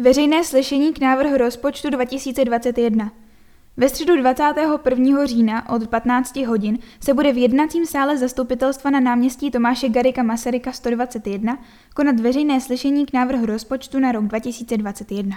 Veřejné slyšení k návrhu rozpočtu 2021. Ve středu 21. října od 15 hodin se bude v jednacím sále zastupitelstva na náměstí Tomáše Garika Masaryka 121 konat veřejné slyšení k návrhu rozpočtu na rok 2021.